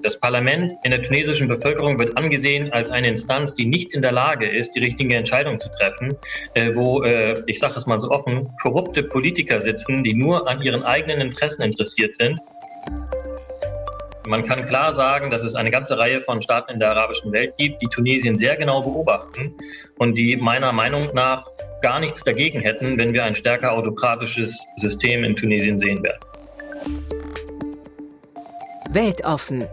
Das Parlament in der tunesischen Bevölkerung wird angesehen als eine Instanz, die nicht in der Lage ist, die richtige Entscheidung zu treffen, äh, wo, äh, ich sage es mal so offen, korrupte Politiker sitzen, die nur an ihren eigenen Interessen interessiert sind. Man kann klar sagen, dass es eine ganze Reihe von Staaten in der arabischen Welt gibt, die Tunesien sehr genau beobachten und die meiner Meinung nach gar nichts dagegen hätten, wenn wir ein stärker autokratisches System in Tunesien sehen werden. Weltoffen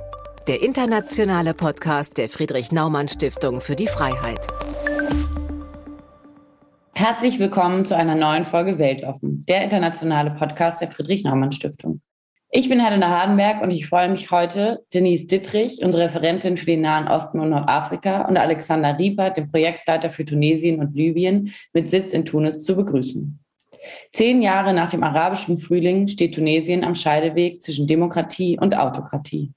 der internationale Podcast der Friedrich Naumann Stiftung für die Freiheit. Herzlich willkommen zu einer neuen Folge Weltoffen, der internationale Podcast der Friedrich Naumann Stiftung. Ich bin Helena Hardenberg und ich freue mich heute, Denise Dittrich, unsere Referentin für den Nahen Osten und Nordafrika, und Alexander Riepert, den Projektleiter für Tunesien und Libyen mit Sitz in Tunis, zu begrüßen. Zehn Jahre nach dem arabischen Frühling steht Tunesien am Scheideweg zwischen Demokratie und Autokratie.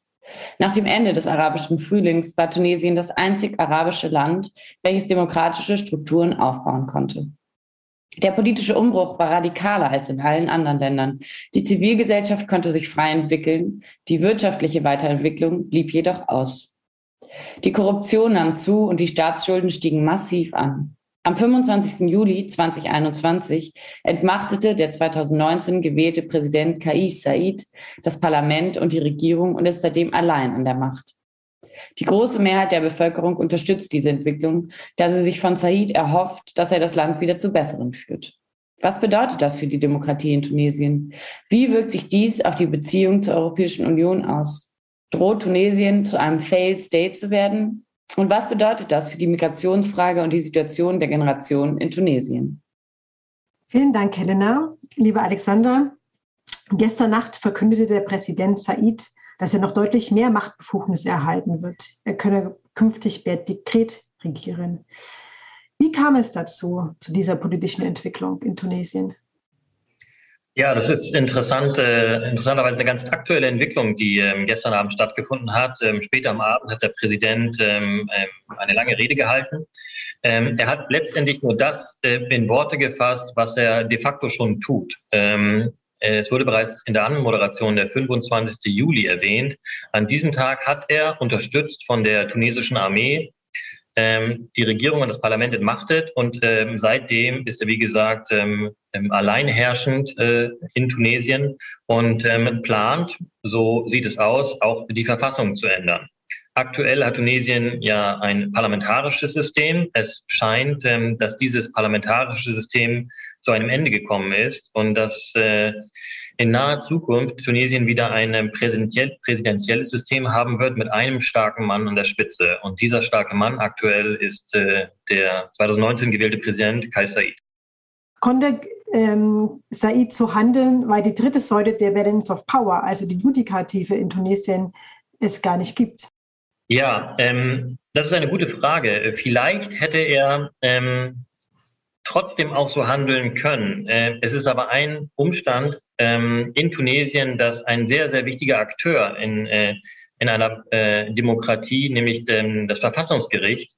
Nach dem Ende des arabischen Frühlings war Tunesien das einzig arabische Land, welches demokratische Strukturen aufbauen konnte. Der politische Umbruch war radikaler als in allen anderen Ländern. Die Zivilgesellschaft konnte sich frei entwickeln, die wirtschaftliche Weiterentwicklung blieb jedoch aus. Die Korruption nahm zu und die Staatsschulden stiegen massiv an. Am 25. Juli 2021 entmachtete der 2019 gewählte Präsident Kais Said das Parlament und die Regierung und ist seitdem allein an der Macht. Die große Mehrheit der Bevölkerung unterstützt diese Entwicklung, da sie sich von Said erhofft, dass er das Land wieder zu Besseren führt. Was bedeutet das für die Demokratie in Tunesien? Wie wirkt sich dies auf die Beziehung zur Europäischen Union aus? Droht Tunesien zu einem Failed State zu werden? Und was bedeutet das für die Migrationsfrage und die Situation der Generation in Tunesien? Vielen Dank, Helena. Lieber Alexander, gestern Nacht verkündete der Präsident Said, dass er noch deutlich mehr Machtbefugnisse erhalten wird. Er könne künftig per Dekret regieren. Wie kam es dazu, zu dieser politischen Entwicklung in Tunesien? Ja, das ist interessant, äh, interessanterweise eine ganz aktuelle Entwicklung, die ähm, gestern Abend stattgefunden hat. Ähm, später am Abend hat der Präsident ähm, ähm eine lange Rede gehalten. Ähm, er hat letztendlich nur das äh, in Worte gefasst, was er de facto schon tut. Ähm, es wurde bereits in der Anmoderation der 25. Juli erwähnt. An diesem Tag hat er, unterstützt von der tunesischen Armee, ähm, die Regierung und das Parlament entmachtet und ähm, seitdem ist er, wie gesagt, ähm, ähm alleinherrschend äh, in Tunesien und ähm, plant, so sieht es aus, auch die Verfassung zu ändern. Aktuell hat Tunesien ja ein parlamentarisches System. Es scheint, ähm, dass dieses parlamentarische System zu einem Ende gekommen ist und dass äh, in naher Zukunft Tunesien wieder ein präsidentielles System haben wird mit einem starken Mann an der Spitze. Und dieser starke Mann aktuell ist äh, der 2019 gewählte Präsident Kai Said. Konnte ähm, Said so handeln, weil die dritte Säule der Balance of Power, also die Judikative in Tunesien, es gar nicht gibt? Ja, ähm, das ist eine gute Frage. Vielleicht hätte er ähm, trotzdem auch so handeln können. Äh, es ist aber ein Umstand ähm, in Tunesien, dass ein sehr, sehr wichtiger Akteur in, äh, in einer äh, Demokratie, nämlich das Verfassungsgericht,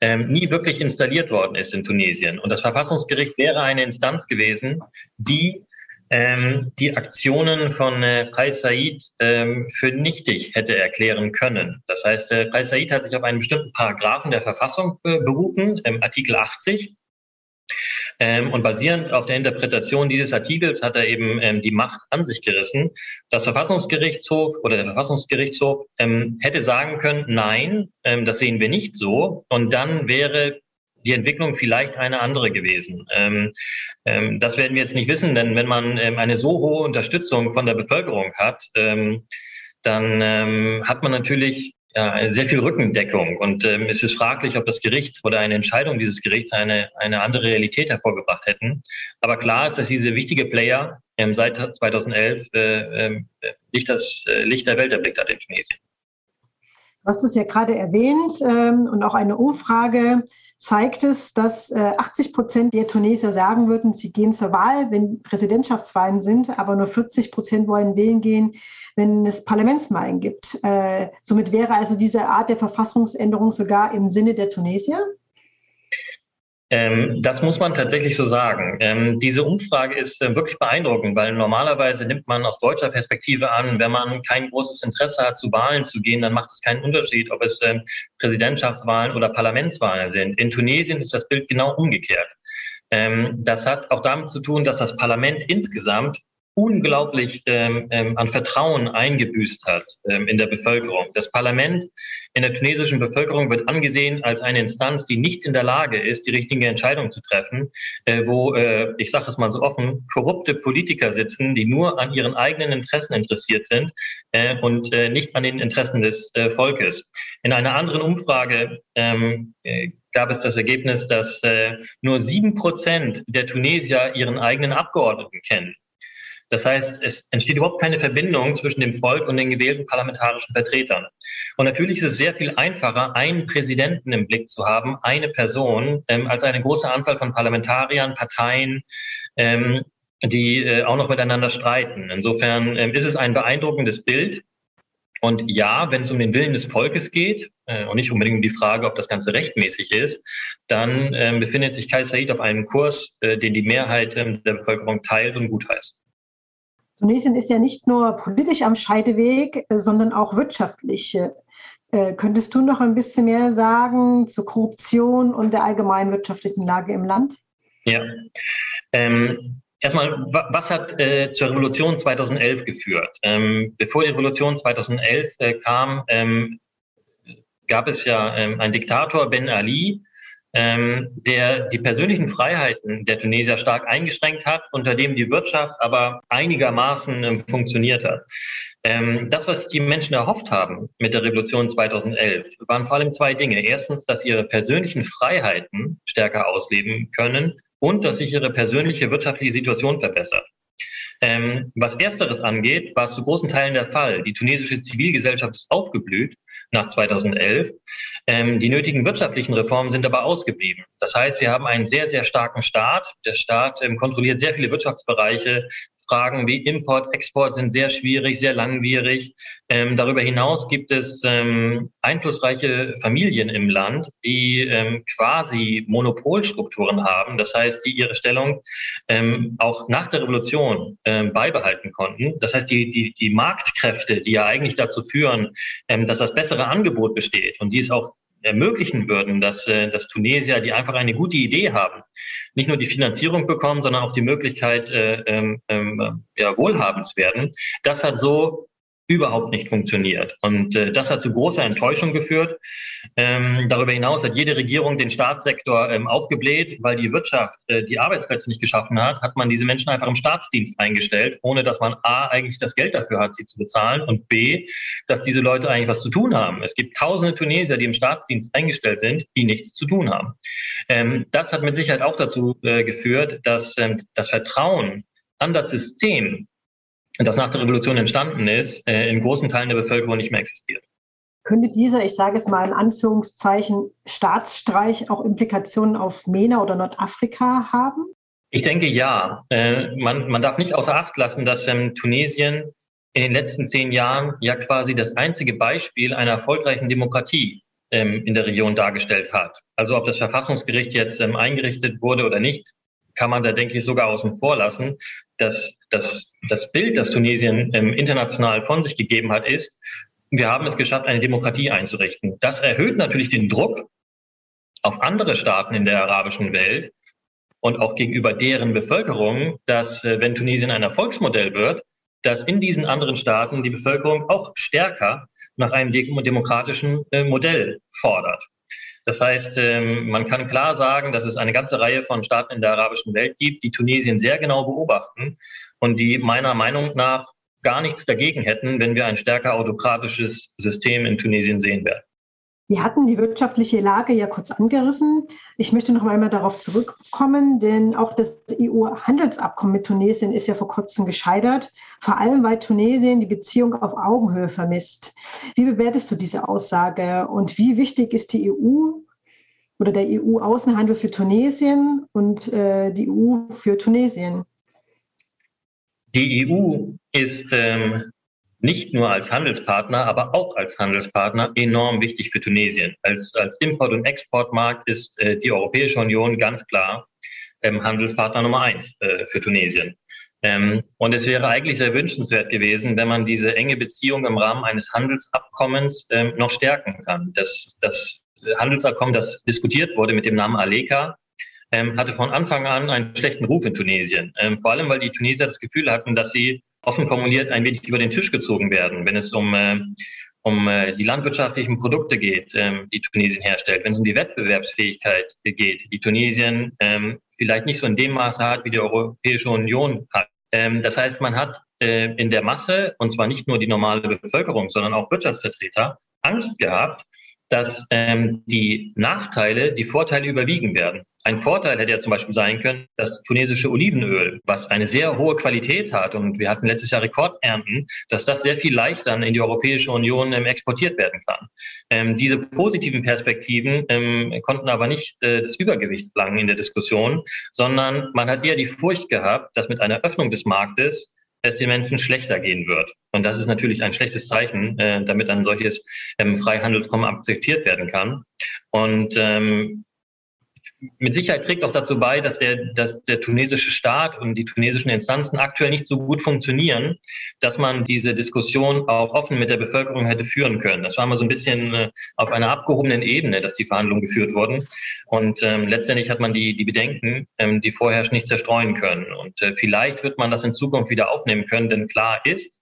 ähm, nie wirklich installiert worden ist in Tunesien. Und das Verfassungsgericht wäre eine Instanz gewesen, die ähm, die Aktionen von äh, Qais Said ähm, für nichtig hätte erklären können. Das heißt, äh, Qais Said hat sich auf einen bestimmten Paragraphen der Verfassung äh, berufen, ähm, Artikel 80, ähm, und basierend auf der Interpretation dieses Artikels hat er eben ähm, die Macht an sich gerissen. Das Verfassungsgerichtshof oder der Verfassungsgerichtshof ähm, hätte sagen können, nein, ähm, das sehen wir nicht so. Und dann wäre die Entwicklung vielleicht eine andere gewesen. Ähm, ähm, das werden wir jetzt nicht wissen, denn wenn man eine so hohe Unterstützung von der Bevölkerung hat, dann hat man natürlich ja, sehr viel Rückendeckung. Und ähm, es ist fraglich, ob das Gericht oder eine Entscheidung dieses Gerichts eine, eine andere Realität hervorgebracht hätten. Aber klar ist, dass diese wichtige Player ähm, seit 2011 äh, äh, nicht das äh, Licht der Welt erblickt hat in Tunesien. Du hast es ja gerade erwähnt ähm, und auch eine Umfrage zeigt es, dass äh, 80 Prozent der Tunesier sagen würden, sie gehen zur Wahl, wenn Präsidentschaftswahlen sind, aber nur 40 Prozent wollen wählen gehen, wenn es Parlamentswahlen gibt. Äh, somit wäre also diese Art der Verfassungsänderung sogar im Sinne der Tunesier? Ähm, das muss man tatsächlich so sagen. Ähm, diese Umfrage ist äh, wirklich beeindruckend, weil normalerweise nimmt man aus deutscher Perspektive an, wenn man kein großes Interesse hat, zu Wahlen zu gehen, dann macht es keinen Unterschied, ob es ähm, Präsidentschaftswahlen oder Parlamentswahlen sind. In Tunesien ist das Bild genau umgekehrt. Ähm, das hat auch damit zu tun, dass das Parlament insgesamt unglaublich ähm, ähm, an Vertrauen eingebüßt hat ähm, in der Bevölkerung. Das Parlament in der tunesischen Bevölkerung wird angesehen als eine Instanz, die nicht in der Lage ist, die richtige Entscheidung zu treffen, äh, wo, äh, ich sage es mal so offen, korrupte Politiker sitzen, die nur an ihren eigenen Interessen interessiert sind äh, und äh, nicht an den Interessen des äh, Volkes. In einer anderen Umfrage ähm, äh, gab es das Ergebnis, dass nur sieben Prozent der Tunesier ihren eigenen Abgeordneten kennen. Das heißt, es entsteht überhaupt keine Verbindung zwischen dem Volk und den gewählten parlamentarischen Vertretern. Und natürlich ist es sehr viel einfacher, einen Präsidenten im Blick zu haben, eine Person, ähm, als eine große Anzahl von Parlamentariern, Parteien, ähm, die äh, auch noch miteinander streiten. Insofern ähm, ist es ein beeindruckendes Bild. Und ja, wenn es um den Willen des Volkes geht äh, und nicht unbedingt um die Frage, ob das Ganze rechtmäßig ist, dann äh, befindet sich Kai Said auf einem Kurs, äh, den die Mehrheit äh, der Bevölkerung teilt und gutheißt. Tunesien ist ja nicht nur politisch am Scheideweg, äh, sondern auch wirtschaftlich. Äh, könntest du noch ein bisschen mehr sagen zur Korruption und der allgemeinen wirtschaftlichen Lage im Land? Ja. Ähm, erstmal, was hat äh, zur Revolution 2011 geführt? Ähm, bevor die Revolution 2011 äh, kam, ähm, gab es ja ähm, einen Diktator, Ben Ali, ähm, der die persönlichen Freiheiten der Tunesier stark eingeschränkt hat, unter dem die Wirtschaft aber einigermaßen ähm, funktioniert hat. Ähm, das, was die Menschen erhofft haben mit der Revolution 2011, waren vor allem zwei Dinge. Erstens, dass ihre persönlichen Freiheiten stärker ausleben können und dass sich ihre persönliche wirtschaftliche Situation verbessert. Ähm, was Ersteres angeht, war es zu großen Teilen der Fall. Die tunesische Zivilgesellschaft ist aufgeblüht nach 2011. Ähm, die nötigen wirtschaftlichen Reformen sind aber ausgeblieben. Das heißt, wir haben einen sehr, sehr starken Staat. Der Staat ähm, kontrolliert sehr viele Wirtschaftsbereiche, Fragen wie Import, Export sind sehr schwierig, sehr langwierig. Ähm, darüber hinaus gibt es ähm, einflussreiche Familien im Land, die ähm, quasi Monopolstrukturen haben. Das heißt, die ihre Stellung ähm, auch nach der Revolution ähm, beibehalten konnten. Das heißt, die, die, die Marktkräfte, die ja eigentlich dazu führen, ähm, dass das bessere Angebot besteht und die es auch ermöglichen würden, dass, äh, dass Tunesier, die einfach eine gute Idee haben, nicht nur die Finanzierung bekommen, sondern auch die Möglichkeit, äh, ähm, ähm, ja, wohlhabend zu werden. Das hat so überhaupt nicht funktioniert. Und äh, das hat zu großer Enttäuschung geführt. Ähm, darüber hinaus hat jede Regierung den Staatssektor ähm, aufgebläht, weil die Wirtschaft äh, die Arbeitsplätze nicht geschaffen hat, hat man diese Menschen einfach im Staatsdienst eingestellt, ohne dass man A eigentlich das Geld dafür hat, sie zu bezahlen und B, dass diese Leute eigentlich was zu tun haben. Es gibt tausende Tunesier, die im Staatsdienst eingestellt sind, die nichts zu tun haben. Ähm, das hat mit Sicherheit auch dazu äh, geführt, dass ähm, das Vertrauen an das System das nach der Revolution entstanden ist, äh, in großen Teilen der Bevölkerung nicht mehr existiert. Könnte dieser, ich sage es mal in Anführungszeichen, Staatsstreich auch Implikationen auf MENA oder Nordafrika haben? Ich denke ja. Äh, man, man darf nicht außer Acht lassen, dass ähm, Tunesien in den letzten zehn Jahren ja quasi das einzige Beispiel einer erfolgreichen Demokratie ähm, in der Region dargestellt hat. Also ob das Verfassungsgericht jetzt ähm, eingerichtet wurde oder nicht, kann man da, denke ich, sogar außen vor lassen. Das, das, das Bild, das Tunesien ähm, international von sich gegeben hat, ist, wir haben es geschafft, eine Demokratie einzurichten. Das erhöht natürlich den Druck auf andere Staaten in der arabischen Welt und auch gegenüber deren Bevölkerung, dass, äh, wenn Tunesien ein Erfolgsmodell wird, dass in diesen anderen Staaten die Bevölkerung auch stärker nach einem demokratischen äh, Modell fordert. Das heißt, ähm, man kann klar sagen, dass es eine ganze Reihe von Staaten in der arabischen Welt gibt, die Tunesien sehr genau beobachten und die meiner Meinung nach gar nichts dagegen hätten, wenn wir ein stärker autokratisches System in Tunesien sehen werden. Wir hatten die wirtschaftliche Lage ja kurz angerissen. Ich möchte noch einmal darauf zurückkommen, denn auch das EU-Handelsabkommen mit Tunesien ist ja vor kurzem gescheitert, vor allem weil Tunesien die Beziehung auf Augenhöhe vermisst. Wie bewertest du diese Aussage und wie wichtig ist die EU oder der EU-Außenhandel für Tunesien und äh, die EU für Tunesien? Die EU ist ähm, nicht nur als Handelspartner, aber auch als Handelspartner enorm wichtig für Tunesien. Als, als Import- und Exportmarkt ist äh, die Europäische Union ganz klar ähm, Handelspartner Nummer eins äh, für Tunesien. Ähm, und es wäre eigentlich sehr wünschenswert gewesen, wenn man diese enge Beziehung im Rahmen eines Handelsabkommens ähm, noch stärken kann. Das, das Handelsabkommen, das diskutiert wurde mit dem Namen Aleka, ähm, hatte von Anfang an einen schlechten Ruf in Tunesien. Ähm, vor allem, weil die Tunesier das Gefühl hatten, dass sie offen formuliert ein wenig über den Tisch gezogen werden, wenn es um, äh, um äh, die landwirtschaftlichen Produkte geht, äh, die Tunesien herstellt, wenn es um die Wettbewerbsfähigkeit geht, die Tunesien ähm, vielleicht nicht so in dem Maße hat, wie die Europäische Union hat. Ähm, das heißt, man hat äh, in der Masse, und zwar nicht nur die normale Bevölkerung, sondern auch Wirtschaftsvertreter, Angst gehabt, dass ähm, die Nachteile die Vorteile überwiegen werden. Ein Vorteil hätte ja zum Beispiel sein können, dass tunesische Olivenöl, was eine sehr hohe Qualität hat und wir hatten letztes Jahr Rekordernten, dass das sehr viel leichter in die Europäische Union ähm, exportiert werden kann. Ähm, diese positiven Perspektiven ähm, konnten aber nicht äh, das Übergewicht langen in der Diskussion, sondern man hat eher die Furcht gehabt, dass mit einer Öffnung des Marktes es den Menschen schlechter gehen wird. Und das ist natürlich ein schlechtes Zeichen, äh, damit ein solches ähm, Freihandelskommen akzeptiert werden kann. Und ähm, mit Sicherheit trägt auch dazu bei, dass der, dass der tunesische Staat und die tunesischen Instanzen aktuell nicht so gut funktionieren, dass man diese Diskussion auch offen mit der Bevölkerung hätte führen können. Das war mal so ein bisschen äh, auf einer abgehobenen Ebene, dass die Verhandlungen geführt wurden. Und ähm, letztendlich hat man die, die Bedenken, ähm, die vorherrschen, nicht zerstreuen können. Und äh, vielleicht wird man das in Zukunft wieder aufnehmen können, denn klar ist,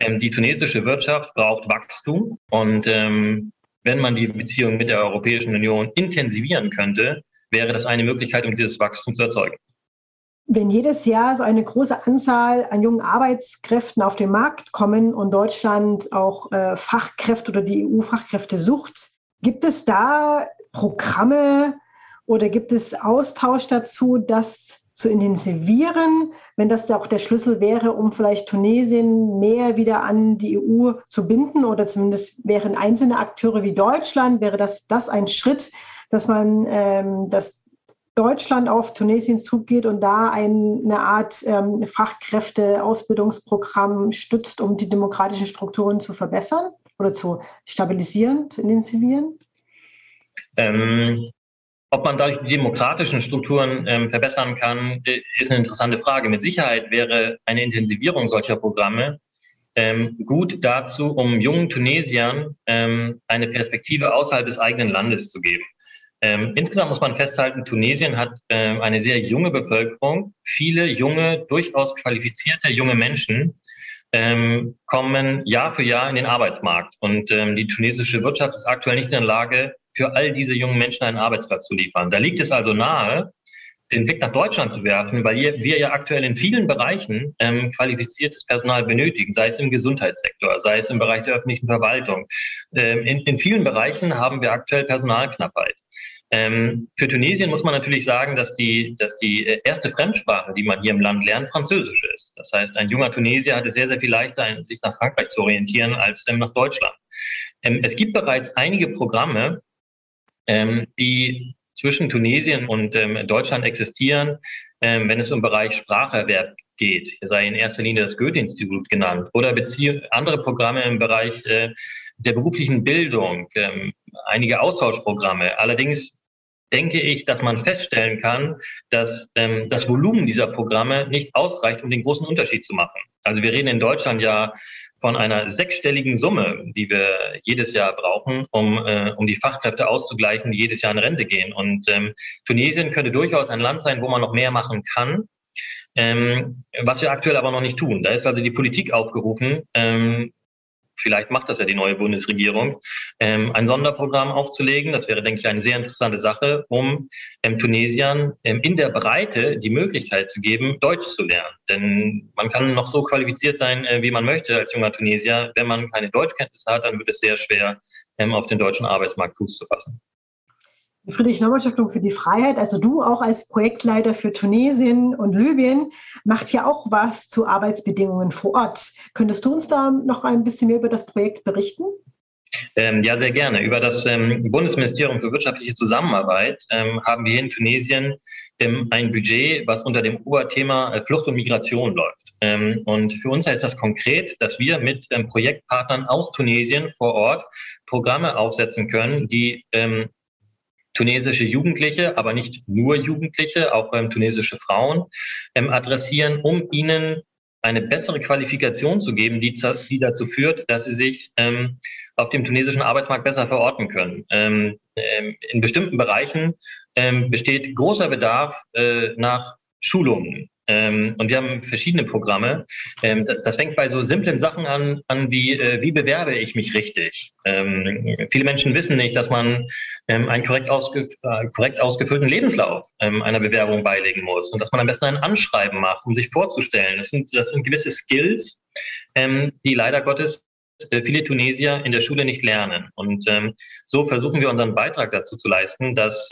ähm, die tunesische Wirtschaft braucht Wachstum und ähm, wenn man die Beziehung mit der Europäischen Union intensivieren könnte, wäre das eine Möglichkeit, um dieses Wachstum zu erzeugen. Wenn jedes Jahr so eine große Anzahl an jungen Arbeitskräften auf den Markt kommen und Deutschland auch äh, Fachkräfte oder die EU Fachkräfte sucht, gibt es da Programme oder gibt es Austausch dazu, das zu intensivieren, wenn das auch der Schlüssel wäre, um vielleicht Tunesien mehr wieder an die EU zu binden oder zumindest wären einzelne Akteure wie Deutschland, wäre das, das ein Schritt, dass man ähm, dass Deutschland auf Tunesien zugeht und da eine Art ähm, Fachkräfte-Ausbildungsprogramm stützt, um die demokratischen Strukturen zu verbessern oder zu stabilisieren, zu intensivieren? Ähm, ob man dadurch die demokratischen Strukturen ähm, verbessern kann, äh, ist eine interessante Frage. Mit Sicherheit wäre eine Intensivierung solcher Programme ähm, gut dazu, um jungen Tunesiern ähm, eine Perspektive außerhalb des eigenen Landes zu geben. Ähm, insgesamt muss man festhalten, Tunesien hat ähm, eine sehr junge Bevölkerung. Viele junge, durchaus qualifizierte junge Menschen ähm, kommen Jahr für Jahr in den Arbeitsmarkt. Und ähm, die tunesische Wirtschaft ist aktuell nicht in der Lage, für all diese jungen Menschen einen Arbeitsplatz zu liefern. Da liegt es also nahe, den Blick nach Deutschland zu werfen, weil wir ja aktuell in vielen Bereichen ähm, qualifiziertes Personal benötigen, sei es im Gesundheitssektor, sei es im Bereich der öffentlichen Verwaltung. Ähm, in, in vielen Bereichen haben wir aktuell Personalknappheit. Ähm, für Tunesien muss man natürlich sagen, dass die, dass die äh, erste Fremdsprache, die man hier im Land lernt, Französisch ist. Das heißt, ein junger Tunesier hatte sehr, sehr viel leichter, sich nach Frankreich zu orientieren, als ähm, nach Deutschland. Ähm, es gibt bereits einige Programme, ähm, die zwischen Tunesien und ähm, Deutschland existieren, ähm, wenn es um Bereich Spracherwerb geht. Hier sei in erster Linie das Goethe-Institut genannt oder andere Programme im Bereich äh, der beruflichen Bildung, einige Austauschprogramme. Allerdings denke ich, dass man feststellen kann, dass ähm, das Volumen dieser Programme nicht ausreicht, um den großen Unterschied zu machen. Also wir reden in Deutschland ja von einer sechsstelligen Summe, die wir jedes Jahr brauchen, um, äh, um die Fachkräfte auszugleichen, die jedes Jahr in Rente gehen. Und ähm, Tunesien könnte durchaus ein Land sein, wo man noch mehr machen kann. Ähm, was wir aktuell aber noch nicht tun. Da ist also die Politik aufgerufen, ähm, vielleicht macht das ja die neue Bundesregierung, ähm, ein Sonderprogramm aufzulegen. Das wäre, denke ich, eine sehr interessante Sache, um ähm, Tunesiern ähm, in der Breite die Möglichkeit zu geben, Deutsch zu lernen. Denn man kann noch so qualifiziert sein, äh, wie man möchte als junger Tunesier. Wenn man keine Deutschkenntnisse hat, dann wird es sehr schwer, ähm, auf den deutschen Arbeitsmarkt Fuß zu fassen. Die Friedrich-Naumann-Stiftung für die Freiheit, also du auch als Projektleiter für Tunesien und Libyen, macht ja auch was zu Arbeitsbedingungen vor Ort. Könntest du uns da noch ein bisschen mehr über das Projekt berichten? Ähm, ja, sehr gerne. Über das ähm, Bundesministerium für wirtschaftliche Zusammenarbeit ähm, haben wir in Tunesien ähm, ein Budget, was unter dem Oberthema äh, Flucht und Migration läuft. Ähm, und für uns heißt das konkret, dass wir mit ähm, Projektpartnern aus Tunesien vor Ort Programme aufsetzen können, die tunesische Jugendliche, aber nicht nur Jugendliche, auch tunesische Frauen adressieren, um ihnen eine bessere Qualifikation zu geben, die, die dazu führt, dass sie sich ähm, auf dem tunesischen Arbeitsmarkt besser verorten können. Ähm, ähm, in bestimmten Bereichen ähm, besteht großer Bedarf äh, nach Schulungen. Ähm, und wir haben verschiedene Programme. Ähm, das, das, fängt bei so simplen Sachen an, an wie, äh, wie bewerbe ich mich richtig? Ähm, viele Menschen wissen nicht, dass man ähm, einen korrekt, ausge äh, korrekt ausgefüllten Lebenslauf ähm, einer Bewerbung beilegen muss und dass man am besten ein Anschreiben macht, um sich vorzustellen. Das sind, das sind gewisse Skills, ähm, die leider Gottes äh, viele Tunesier in der Schule nicht lernen. Und so versuchen wir unseren Beitrag dazu zu leisten, dass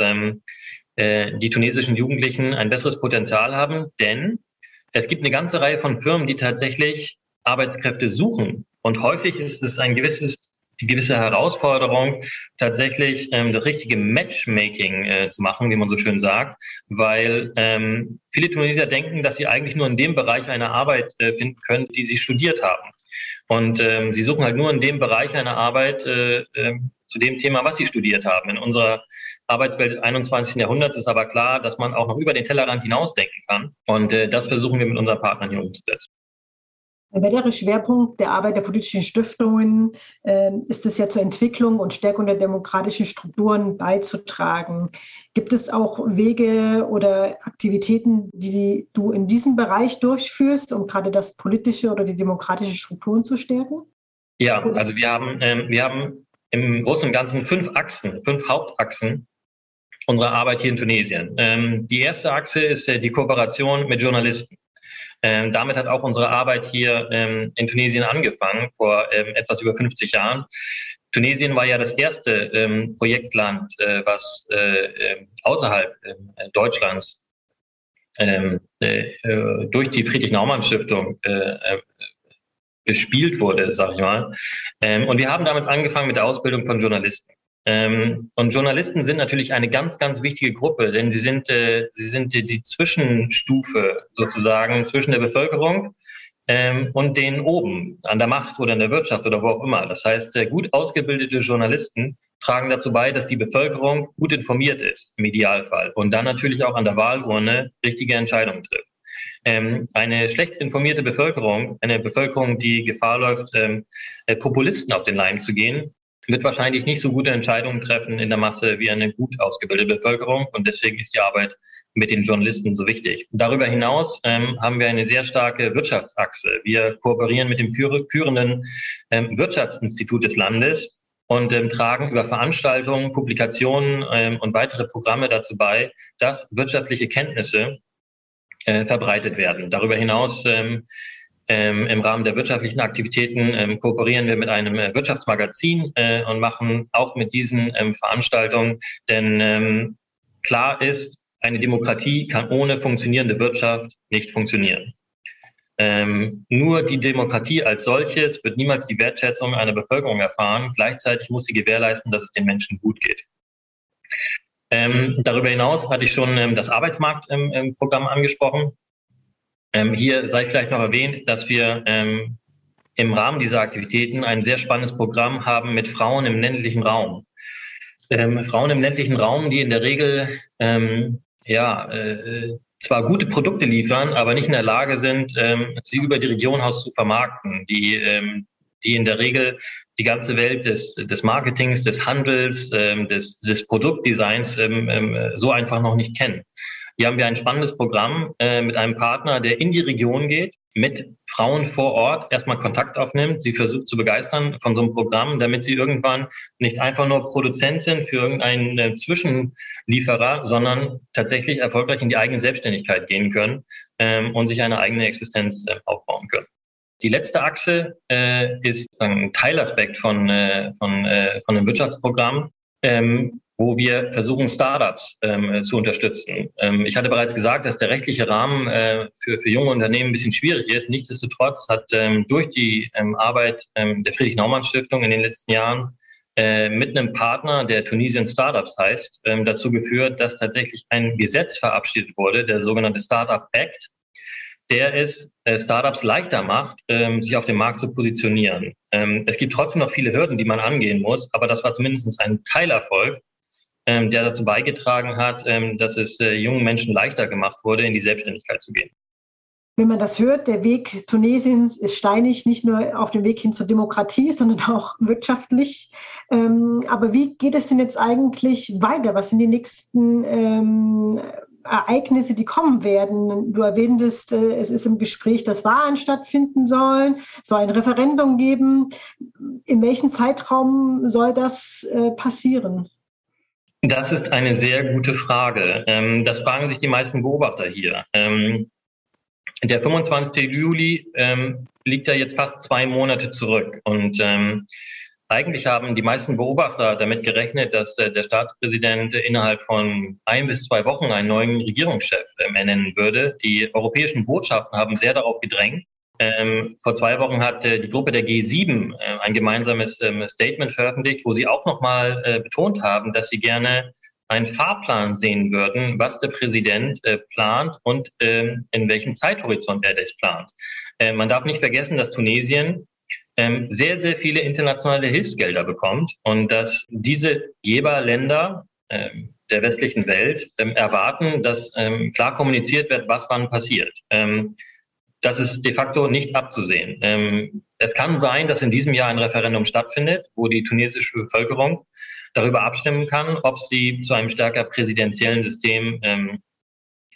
äh, die tunesischen Jugendlichen ein besseres Potenzial haben, denn es gibt eine ganze Reihe von Firmen, die tatsächlich Arbeitskräfte suchen. Und häufig ist es ein gewisses, die gewisse Herausforderung, tatsächlich ähm, das richtige Matchmaking äh, zu machen, wie man so schön sagt, weil ähm, viele Tunesier denken, dass sie eigentlich nur in dem Bereich eine Arbeit äh, finden können, die sie studiert haben. Und ähm, sie suchen halt nur in dem Bereich eine Arbeit äh, äh, zu dem Thema, was sie studiert haben. In unserer Arbeitswelt des 21. Jahrhunderts ist aber klar, dass man auch noch über den Tellerrand hinausdenken kann. Und äh, das versuchen wir mit unseren Partnern hier umzusetzen. Ein weiterer Schwerpunkt der Arbeit der politischen Stiftungen äh, ist es ja zur Entwicklung und Stärkung der demokratischen Strukturen beizutragen. Gibt es auch Wege oder Aktivitäten, die du in diesem Bereich durchführst, um gerade das politische oder die demokratische Strukturen zu stärken? Ja, also wir haben, ähm, wir haben im Großen und Ganzen fünf Achsen, fünf Hauptachsen, unserer Arbeit hier in Tunesien. Ähm, die erste Achse ist äh, die Kooperation mit Journalisten. Ähm, damit hat auch unsere Arbeit hier ähm, in Tunesien angefangen, vor ähm, etwas über 50 Jahren. Tunesien war ja das erste ähm, Projektland, äh, was äh, ähm, außerhalb Deutschlands äh, durch die Friedrich-Naumann-Stiftung äh, bespielt wurde, sag ich mal. und wir haben damals angefangen mit der Ausbildung von Journalisten. Ähm, und Journalisten sind natürlich eine ganz, ganz wichtige Gruppe, denn sie sind, äh, sie sind die, die, Zwischenstufe sozusagen zwischen der Bevölkerung ähm, und den oben an der Macht oder in der Wirtschaft oder wo auch immer. Das heißt, äh, gut ausgebildete Journalisten tragen dazu bei, dass die Bevölkerung gut informiert ist, im Idealfall, und dann natürlich auch an der Wahlurne richtige Entscheidungen trifft. Ähm, eine schlecht informierte Bevölkerung, eine Bevölkerung, die Gefahr läuft, ähm, äh, Populisten auf den Leim zu gehen, wird wahrscheinlich nicht so gute Entscheidungen treffen in der Masse wie eine gut ausgebildete Bevölkerung. Und deswegen ist die Arbeit mit den Journalisten so wichtig. Darüber hinaus ähm, haben wir eine sehr starke Wirtschaftsachse. Wir kooperieren mit dem führenden ähm, Wirtschaftsinstitut des Landes und ähm, tragen über Veranstaltungen, Publikationen ähm, und weitere Programme dazu bei, dass wirtschaftliche Kenntnisse äh, verbreitet werden. Darüber hinaus ähm, Im Rahmen der wirtschaftlichen Aktivitäten ähm, kooperieren wir mit einem äh, Wirtschaftsmagazin äh, und machen auch mit diesen ähm, Veranstaltungen, denn ähm, klar ist, eine Demokratie kann ohne funktionierende Wirtschaft nicht funktionieren. Ähm, nur die Demokratie als solches wird niemals die Wertschätzung einer Bevölkerung erfahren. Gleichzeitig muss sie gewährleisten, dass es den Menschen gut geht. Ähm, darüber hinaus hatte ich schon das Arbeitsmarktprogramm angesprochen. Ähm, hier sei vielleicht noch erwähnt, dass wir ähm, im Rahmen dieser Aktivitäten ein sehr spannendes Programm haben mit Frauen im ländlichen Raum. Ähm, Frauen im ländlichen Raum, die in der Regel ähm, ja, äh, zwar gute Produkte liefern, aber nicht in der Lage sind, ähm, sie über die Region aus zu vermarkten, die, ähm, die in der Regel die ganze Welt des, des Marketings, des Handels, des, des Produktdesigns so einfach noch nicht kennen. Hier haben wir ein spannendes Programm äh, mit einem Partner, der in die Region geht, mit Frauen vor Ort erstmal Kontakt aufnimmt, sie versucht zu begeistern von so einem Programm, damit sie irgendwann nicht einfach nur Produzent sind für irgendeinen äh, Zwischenlieferer, sondern tatsächlich erfolgreich in die eigene Selbstständigkeit gehen können ähm, und sich eine eigene Existenz äh, aufbauen können. Die letzte Achse äh, ist ein Teilaspekt von, äh, von, äh, von einem Wirtschaftsprogramm, ähm, wo wir versuchen, Startups ähm, zu unterstützen. Ähm, ich hatte bereits gesagt, dass der rechtliche Rahmen äh, für, für junge Unternehmen ein bisschen schwierig ist. Nichtsdestotrotz hat ähm, durch die ähm, Arbeit ähm, der Friedrich-Naumann-Stiftung in den letzten Jahren äh, mit einem Partner, der Tunisian Startups heißt, ähm, dazu geführt, dass tatsächlich ein Gesetz verabschiedet wurde, der sogenannte Startup Act, der es äh, Startups leichter macht, sich auf dem Markt zu positionieren. Es gibt trotzdem noch viele Hürden, die man angehen muss, aber das war zumindest ein Teilerfolg, ähm, der dazu beigetragen hat, ähm, dass es äh, jungen Menschen leichter gemacht wurde, in die Selbstständigkeit zu gehen. Wenn man das hört, der Weg Tunesiens ist steinig, nicht nur auf dem Weg hin zur Demokratie, sondern auch wirtschaftlich. Ähm, aber wie geht es denn jetzt eigentlich weiter? Was sind die nächsten ähm, Ereignisse, die kommen werden. Du erwähntest, äh, es ist im Gespräch, dass Wahlen stattfinden sollen, soll ein Referendum geben. In welchem Zeitraum soll das äh, passieren? Das ist eine sehr gute Frage. Ähm, das fragen sich die meisten Beobachter hier. Ähm, der 25. Juli ähm, liegt ja jetzt fast zwei Monate zurück und eigentlich haben die meisten Beobachter damit gerechnet, dass äh, der Staatspräsident innerhalb von ein bis zwei Wochen einen neuen Regierungschef ernennen würde. Die europäischen Botschaften haben sehr darauf gedrängt. Ähm, vor zwei Wochen hat äh, die Gruppe der G7 äh, ein gemeinsames ähm, Statement veröffentlicht, wo sie auch nochmal äh, betont haben, dass sie gerne einen Fahrplan sehen würden, was der Präsident äh, plant und ähm, in welchem Zeithorizont er das plant. Äh, man darf nicht vergessen, dass Tunesien ähm, sehr, sehr viele internationale Hilfsgelder bekommt und dass diese Geberländer ähm, der westlichen Welt ähm, erwarten, dass klar kommuniziert wird, was wann passiert. Ähm, das ist de facto nicht abzusehen. Ähm, es kann sein, dass in diesem Jahr ein Referendum stattfindet, wo die tunesische Bevölkerung darüber abstimmen kann, ob sie zu einem stärker präsidentiellen System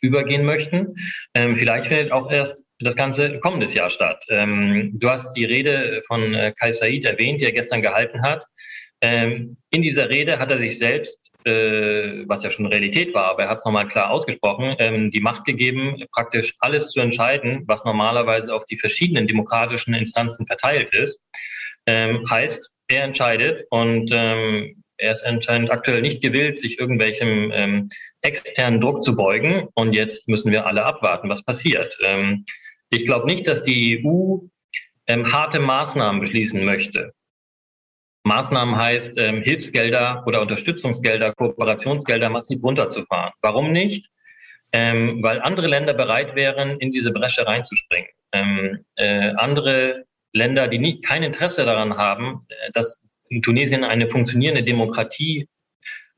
übergehen möchten. vielleicht findet auch erst das Ganze kommendes Jahr statt. Ähm, du hast die Rede von äh, Kai Said erwähnt, die er gestern gehalten hat. Ähm, in dieser Rede hat er sich selbst, äh, was ja schon Realität war, aber er hat es nochmal klar ausgesprochen, ähm, die Macht gegeben, praktisch alles zu entscheiden, was normalerweise auf die verschiedenen demokratischen Instanzen verteilt ist. Ähm, heißt, er entscheidet und ähm, er ist anscheinend aktuell nicht gewillt, sich irgendwelchem ähm, externen Druck zu beugen. Und jetzt müssen wir alle abwarten, was passiert. Ähm, ich glaube nicht, dass die EU ähm, harte Maßnahmen beschließen möchte. Maßnahmen heißt, ähm, Hilfsgelder oder Unterstützungsgelder, Kooperationsgelder massiv runterzufahren. Warum nicht? Ähm, weil andere Länder bereit wären, in diese Bresche reinzuspringen. Ähm, äh, andere Länder, die nie, kein Interesse daran haben, äh, dass in Tunesien eine funktionierende Demokratie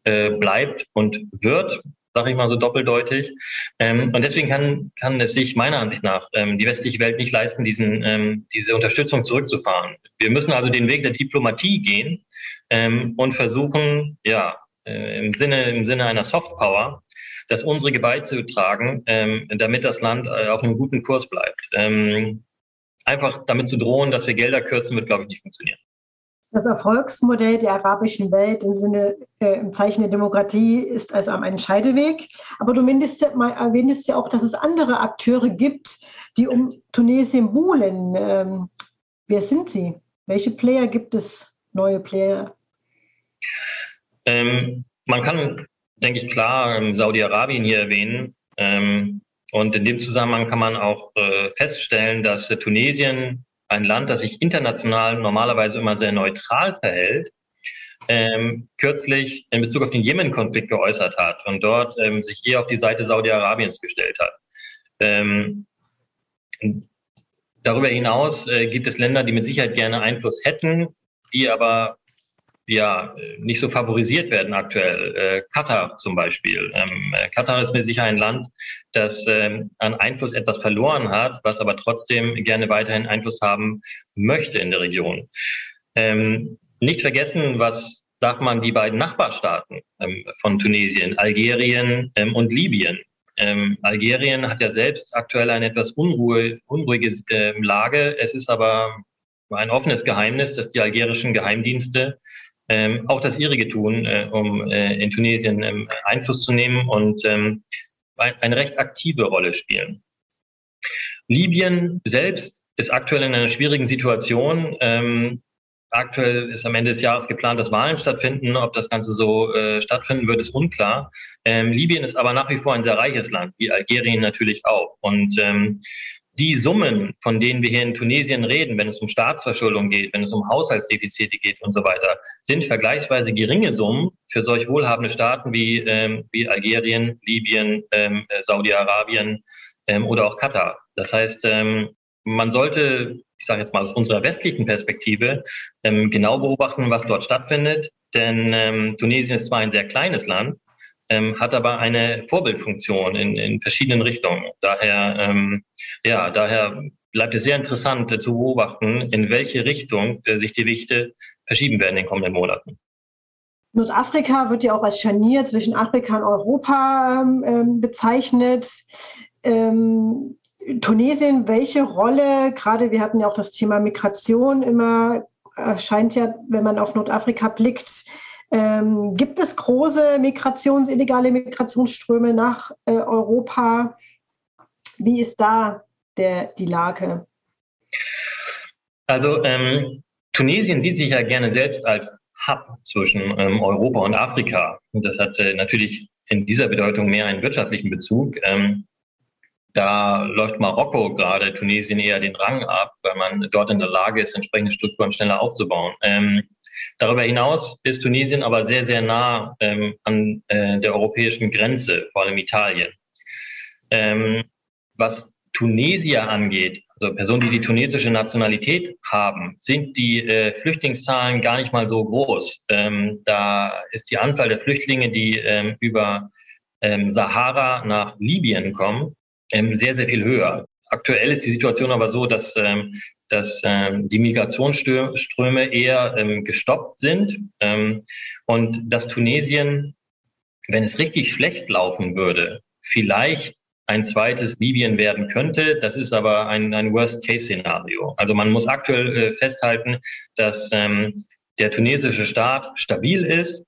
äh, bleibt und wird, sage ich mal so doppeldeutig. Ähm, und deswegen kann, kann es sich meiner Ansicht nach ähm, die westliche Welt nicht leisten, diesen, ähm, diese Unterstützung zurückzufahren. Wir müssen also den Weg der Diplomatie gehen ähm, und versuchen, ja, äh, im Sinne, im Sinne einer Softpower, das unsere beizutragen, ähm, damit das Land äh, auf einem guten Kurs bleibt. Ähm, einfach damit zu drohen, dass wir Gelder kürzen, wird, glaube ich, nicht funktionieren. Das Erfolgsmodell der arabischen Welt im Sinne, äh, im Zeichen der Demokratie ist also am Scheideweg. Aber du erwähntest ja, mal, erwähntest ja auch, dass es andere Akteure gibt, die um Tunesien buhlen. Ähm, wer sind sie? Welche Player gibt es? Neue Player? Ähm, man kann, denke ich, klar ähm, Saudi-Arabien hier erwähnen. Ähm, und in dem Zusammenhang kann man auch äh, feststellen, dass äh, Tunesien ein Land, das sich international normalerweise immer sehr neutral verhält, ähm, kürzlich in Bezug auf den Jemen-Konflikt geäußert hat und dort ähm, sich eher auf die Seite Saudi-Arabiens gestellt hat. Ähm, darüber hinaus äh, gibt es Länder, die mit Sicherheit gerne Einfluss hätten, die aber ja nicht so favorisiert werden aktuell. Äh, Katar zum Beispiel. Ähm, äh, Katar ist mir sicher ein Land, das ähm, an Einfluss etwas verloren hat, was aber trotzdem gerne weiterhin Einfluss haben möchte in der Region. Ähm, nicht vergessen, was darf man die beiden Nachbarstaaten ähm, von Tunesien, Algerien ähm, und Libyen. Ähm, Algerien hat ja selbst aktuell eine etwas unruhe, unruhige äh, Lage. Es ist aber ein offenes Geheimnis, dass die algerischen Geheimdienste ähm, auch das ihrige tun, äh, um äh, in Tunesien ähm, Einfluss zu nehmen und ähm, eine recht aktive Rolle spielen. Libyen selbst ist aktuell in einer schwierigen Situation. Ähm, aktuell ist am Ende des Jahres geplant, dass Wahlen stattfinden. Ob das Ganze so äh, stattfinden wird, ist unklar. Ähm, Libyen ist aber nach wie vor ein sehr reiches Land, wie Algerien natürlich auch. Und ähm, die Summen, von denen wir hier in Tunesien reden, wenn es um Staatsverschuldung geht, wenn es um Haushaltsdefizite geht und so weiter, sind vergleichsweise geringe Summen für solch wohlhabende Staaten wie, ähm, wie Algerien, Libyen, ähm, äh, Saudi-Arabien ähm, oder auch Katar. Das heißt, ähm, man sollte, ich sage jetzt mal aus unserer westlichen Perspektive, ähm, genau beobachten, was dort stattfindet. Denn ähm, Tunesien ist zwar ein sehr kleines Land, ähm, hat aber eine Vorbildfunktion in, in verschiedenen Richtungen. Daher, ähm, ja, daher bleibt es sehr interessant äh, zu beobachten, in welche Richtung äh, sich die Gewichte verschieben werden in den kommenden Monaten. Nordafrika wird ja auch als Scharnier zwischen Afrika und Europa ähm, ähm bezeichnet. Ähm, Tunesien, welche Rolle, gerade wir hatten ja auch das Thema Migration immer, erscheint ja, wenn man auf Nordafrika blickt, ähm, gibt es große Migrations-, illegale Migrationsströme nach äh, Europa? Wie ist da der, die Lage? Also ähm, Tunesien sieht sich ja gerne selbst als Hub zwischen ähm, Europa und Afrika. Und das hat äh, natürlich in dieser Bedeutung mehr einen wirtschaftlichen Bezug. Ähm, da läuft Marokko gerade Tunesien eher den Rang ab, weil man dort in der Lage ist, entsprechende Strukturen schneller aufzubauen. Ähm, Darüber hinaus ist Tunesien aber sehr, sehr nah ähm, an äh, der europäischen Grenze, vor allem Italien. Ähm, was Tunesier angeht, also Personen, die die tunesische Nationalität haben, sind die äh, Flüchtlingszahlen gar nicht mal so groß. Ähm, da ist die Anzahl der Flüchtlinge, die ähm, über ähm, Sahara nach Libyen kommen, ähm, sehr, sehr viel höher. Aktuell ist die Situation aber so, dass ähm, dass ähm, die Migrationsströme eher ähm, gestoppt sind ähm, und dass Tunesien, wenn es richtig schlecht laufen würde, vielleicht ein zweites Libyen werden könnte. Das ist aber ein, ein Worst-Case-Szenario. Also man muss aktuell äh, festhalten, dass ähm, der tunesische Staat stabil ist,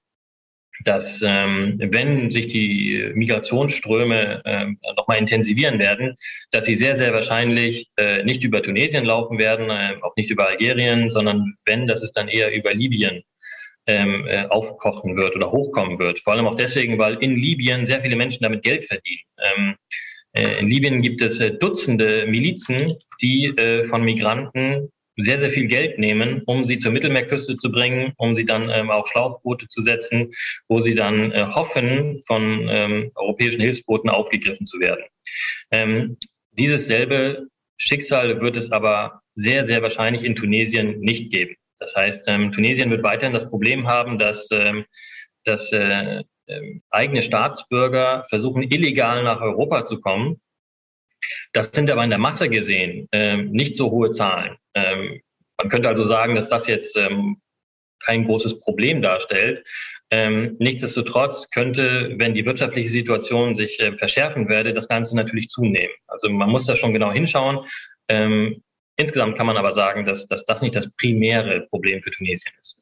dass ähm, wenn sich die Migrationsströme äh, nochmal intensivieren werden, dass sie sehr, sehr wahrscheinlich äh, nicht über Tunesien laufen werden, äh, auch nicht über Algerien, sondern wenn, dass es dann eher über Libyen ähm, äh, aufkochen wird oder hochkommen wird. Vor allem auch deswegen, weil in Libyen sehr viele Menschen damit Geld verdienen. Ähm, äh, in Libyen gibt es äh, Dutzende Milizen, die äh, von Migranten sehr, sehr viel Geld nehmen, um sie zur Mittelmeerküste zu bringen, um sie dann ähm, auch Schlauchboote zu setzen, wo sie dann äh, hoffen, von ähm, europäischen Hilfsbooten aufgegriffen zu werden. Ähm, dieses selbe Schicksal wird es aber sehr, sehr wahrscheinlich in Tunesien nicht geben. Das heißt, ähm, Tunesien wird weiterhin das Problem haben, dass, ähm, dass äh, äh, eigene Staatsbürger versuchen, illegal nach Europa zu kommen das sind aber in der Masse gesehen ähm, nicht so hohe Zahlen. Ähm, man könnte also sagen, dass das jetzt ähm, kein großes Problem darstellt. Ähm, nichtsdestotrotz könnte, wenn die wirtschaftliche Situation sich äh, verschärfen werde, das Ganze natürlich zunehmen. Also man muss da schon genau hinschauen. Ähm, insgesamt kann man aber sagen, dass, dass das nicht das primäre Problem für Tunesien ist.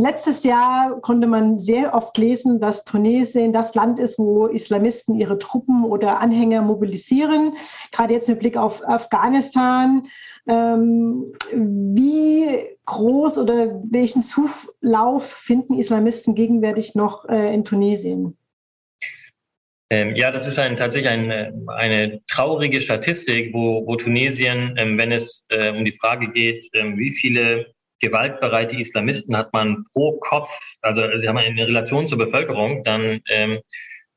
Letztes Jahr konnte man sehr oft lesen, dass Tunesien das Land ist, wo Islamisten ihre Truppen oder Anhänger mobilisieren. Gerade jetzt mit Blick auf Afghanistan. Ähm, wie groß oder welchen Zulauf finden Islamisten gegenwärtig noch äh, in Tunesien? Ähm, ja, das ist ein, tatsächlich eine, eine traurige Statistik, wo, wo Tunesien, ähm, wenn es äh, um die Frage geht, wie viele gewaltbereite Islamisten hat man pro Kopf, also sie haben eine Relation zur Bevölkerung, dann, ähm,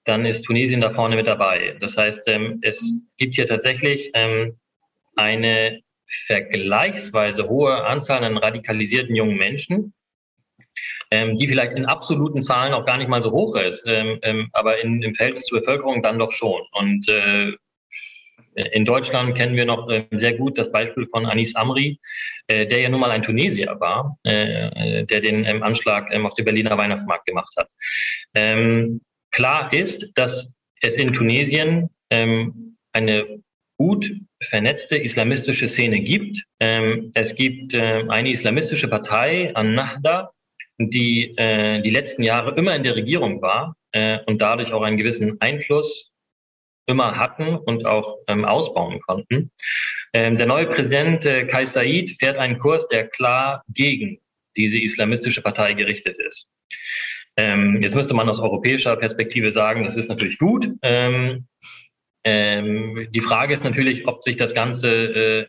dann ist Tunesien da vorne mit dabei. Das heißt, ähm, es gibt hier tatsächlich ähm, eine vergleichsweise hohe Anzahl an radikalisierten jungen Menschen, ähm, die vielleicht in absoluten Zahlen auch gar nicht mal so hoch ist, ähm, ähm, aber in, im Verhältnis zur Bevölkerung dann doch schon. Und äh, in Deutschland kennen wir noch äh, sehr gut das Beispiel von Anis Amri, äh, der ja nun mal ein Tunesier war, äh, der den ähm, Anschlag ähm, auf dem Berliner Weihnachtsmarkt gemacht hat. Ähm, klar ist, dass es in Tunesien eine gut vernetzte islamistische Szene gibt. es gibt eine islamistische Partei, An-Nahda, die die letzten Jahre immer in der Regierung war und dadurch auch einen gewissen Einfluss immer hatten und auch ähm, ausbauen konnten. Ähm, der neue Präsident äh, Kai Said fährt einen Kurs, der klar gegen diese islamistische Partei gerichtet ist. Ähm, jetzt müsste man aus europäischer Perspektive sagen, das ist natürlich gut. Ähm, Ähm, die Frage ist natürlich, ob sich das Ganze äh,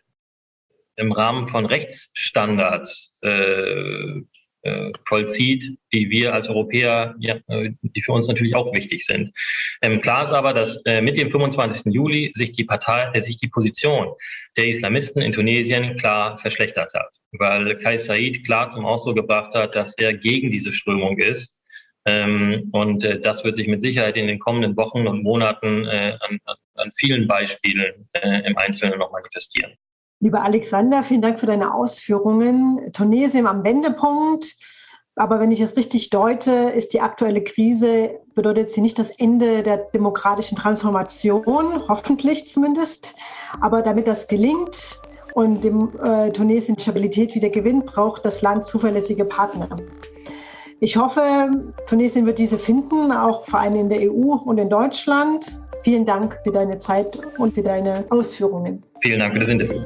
im Rahmen von Rechtsstandards äh, vollzieht, die wir als Europäer, ja, äh, die für uns natürlich auch wichtig sind. Ähm, klar ist aber, dass äh, mit dem 25. Juli sich die Partei, äh, sich die Position der Islamisten in Tunesien klar verschlechtert hat, weil Kai Said klar zum Ausdruck gebracht hat, dass er gegen diese Strömung ist. Ähm, und äh, das wird sich mit Sicherheit in den kommenden Wochen und Monaten äh, an, an, vielen Beispielen äh, im Einzelnen noch manifestieren. Lieber Alexander, vielen Dank für deine Ausführungen. Tunesien am Wendepunkt. Aber wenn ich es richtig deute, ist die aktuelle Krise, bedeutet sie nicht das Ende der demokratischen Transformation, hoffentlich zumindest. Aber damit das gelingt und dem äh, Tunesien Stabilität wieder gewinnt, braucht das Land zuverlässige Partner. Ich hoffe, Tunesien wird diese finden, auch vor allem in der EU und in Deutschland. Vielen Dank für deine Zeit und für deine Ausführungen. Vielen Dank für das Interview.